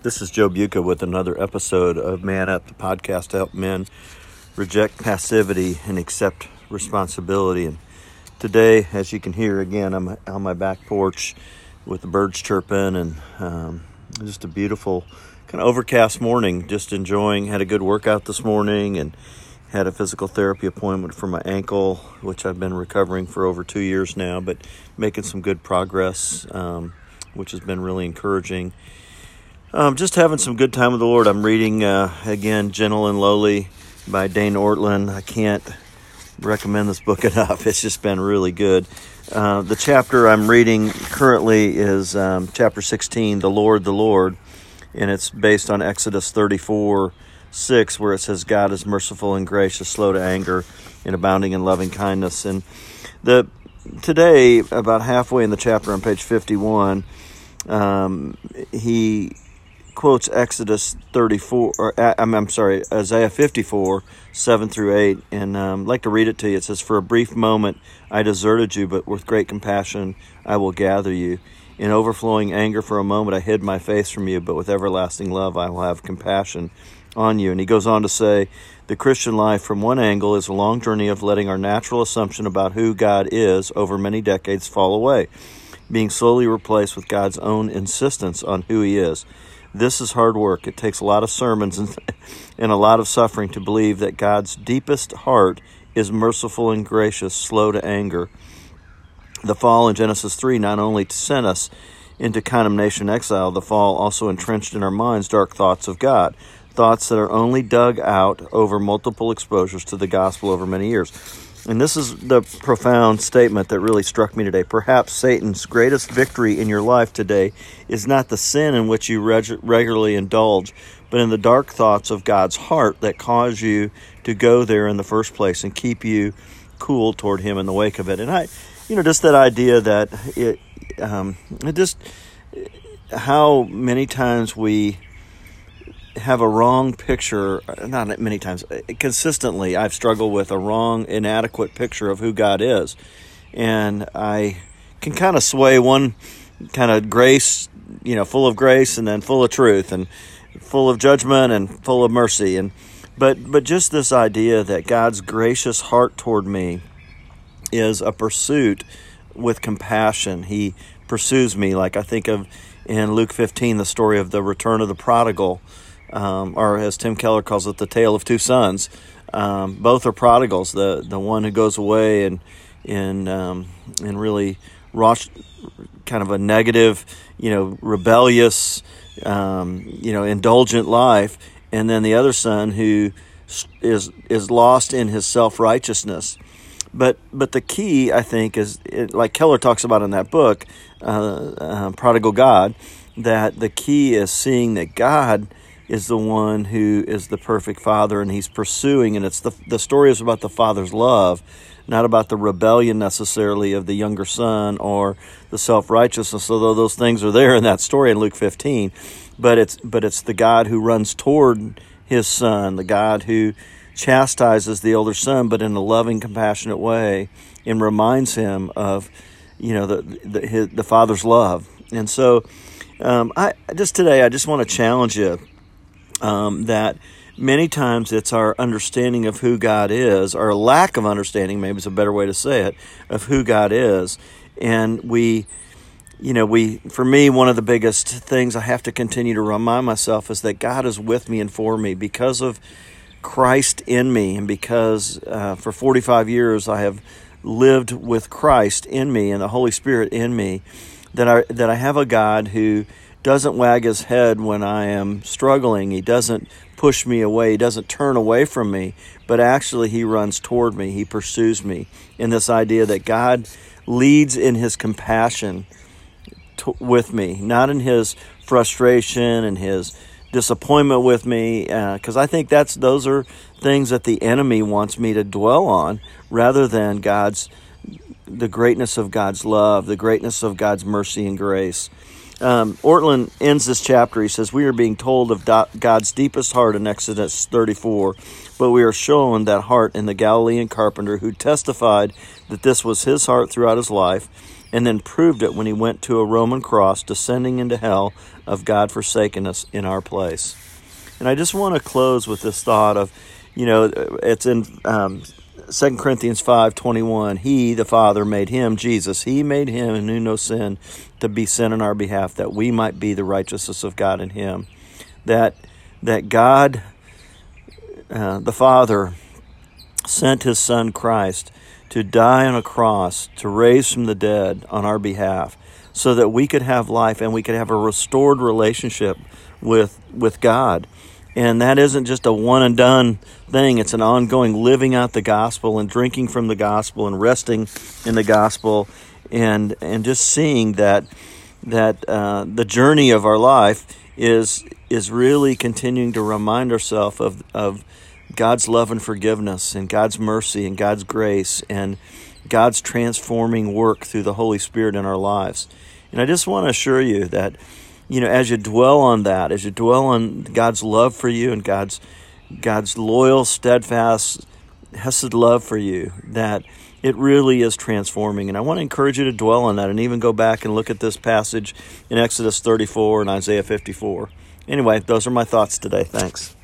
This is Joe Buca with another episode of Man Up, the podcast to help men reject passivity and accept responsibility. And today, as you can hear again, I'm on my back porch with the birds chirping and um, just a beautiful kind of overcast morning. Just enjoying. Had a good workout this morning and had a physical therapy appointment for my ankle, which I've been recovering for over two years now, but making some good progress, um, which has been really encouraging. Um, just having some good time with the Lord. I'm reading uh, again "Gentle and Lowly" by Dane Ortlund. I can't recommend this book enough. It's just been really good. Uh, the chapter I'm reading currently is um, chapter 16, "The Lord, the Lord," and it's based on Exodus 34, 6, where it says, "God is merciful and gracious, slow to anger, and abounding in loving kindness." And the today, about halfway in the chapter on page 51, um, he quotes Exodus 34, or uh, I'm, I'm sorry, Isaiah 54, 7 through 8. And um, I'd like to read it to you. It says, For a brief moment I deserted you, but with great compassion I will gather you. In overflowing anger for a moment I hid my face from you, but with everlasting love I will have compassion on you. And he goes on to say, The Christian life, from one angle, is a long journey of letting our natural assumption about who God is over many decades fall away, being slowly replaced with God's own insistence on who he is. This is hard work. It takes a lot of sermons and, and a lot of suffering to believe that God's deepest heart is merciful and gracious, slow to anger. The fall in Genesis 3 not only sent us into condemnation and exile, the fall also entrenched in our minds dark thoughts of God, thoughts that are only dug out over multiple exposures to the gospel over many years. And this is the profound statement that really struck me today. Perhaps Satan's greatest victory in your life today is not the sin in which you reg- regularly indulge, but in the dark thoughts of God's heart that cause you to go there in the first place and keep you cool toward Him in the wake of it. And I, you know, just that idea that it, um, it just how many times we have a wrong picture, not many times, uh, consistently, I've struggled with a wrong, inadequate picture of who God is. And I can kind of sway one kind of grace, you know, full of grace and then full of truth and full of judgment and full of mercy. And, but, but just this idea that God's gracious heart toward me is a pursuit with compassion. He pursues me, like I think of in Luke 15, the story of the return of the prodigal um, or as Tim Keller calls it, the tale of two sons. Um, both are prodigals. The the one who goes away and in um, and really rush, kind of a negative, you know, rebellious, um, you know, indulgent life, and then the other son who is is lost in his self righteousness. But but the key, I think, is it, like Keller talks about in that book, uh, uh, Prodigal God, that the key is seeing that God is the one who is the perfect father and he's pursuing and it's the the story is about the father's love not about the rebellion necessarily of the younger son or the self-righteousness although those things are there in that story in Luke 15 but it's but it's the God who runs toward his son the God who chastises the older son but in a loving compassionate way and reminds him of you know the the, his, the father's love. And so um, I just today I just want to challenge you um, that many times it's our understanding of who God is, our lack of understanding, maybe is a better way to say it, of who God is. And we, you know, we, for me, one of the biggest things I have to continue to remind myself is that God is with me and for me because of Christ in me, and because uh, for 45 years I have lived with Christ in me and the Holy Spirit in me, that I that I have a God who doesn't wag his head when I am struggling. He doesn't push me away. He doesn't turn away from me, but actually he runs toward me. He pursues me in this idea that God leads in his compassion to, with me, not in his frustration and his disappointment with me because uh, I think that's those are things that the enemy wants me to dwell on rather than God's the greatness of God's love, the greatness of God's mercy and grace. Um, Ortlund ends this chapter. He says, We are being told of God's deepest heart in Exodus 34, but we are shown that heart in the Galilean carpenter who testified that this was his heart throughout his life. and then proved it when he went to a Roman cross, descending into hell of God forsaking us in our place. And I just want to close with this thought of, you know, it's in um, 2 Corinthians 5:21. He, the Father, made him Jesus. He made him who knew no sin to be sin in our behalf, that we might be the righteousness of God in him. That that God, uh, the Father, sent his Son Christ to die on a cross, to raise from the dead on our behalf, so that we could have life and we could have a restored relationship with with God. And that isn't just a one and done thing. It's an ongoing living out the gospel and drinking from the gospel and resting in the gospel and and just seeing that that uh, the journey of our life is is really continuing to remind ourselves of of God's love and forgiveness and God's mercy and God's grace and God's transforming work through the Holy Spirit in our lives. And I just want to assure you that, you know, as you dwell on that, as you dwell on God's love for you and God's God's loyal, steadfast, hesed love for you, that it really is transforming. And I want to encourage you to dwell on that and even go back and look at this passage in Exodus 34 and Isaiah 54. Anyway, those are my thoughts today. Thanks.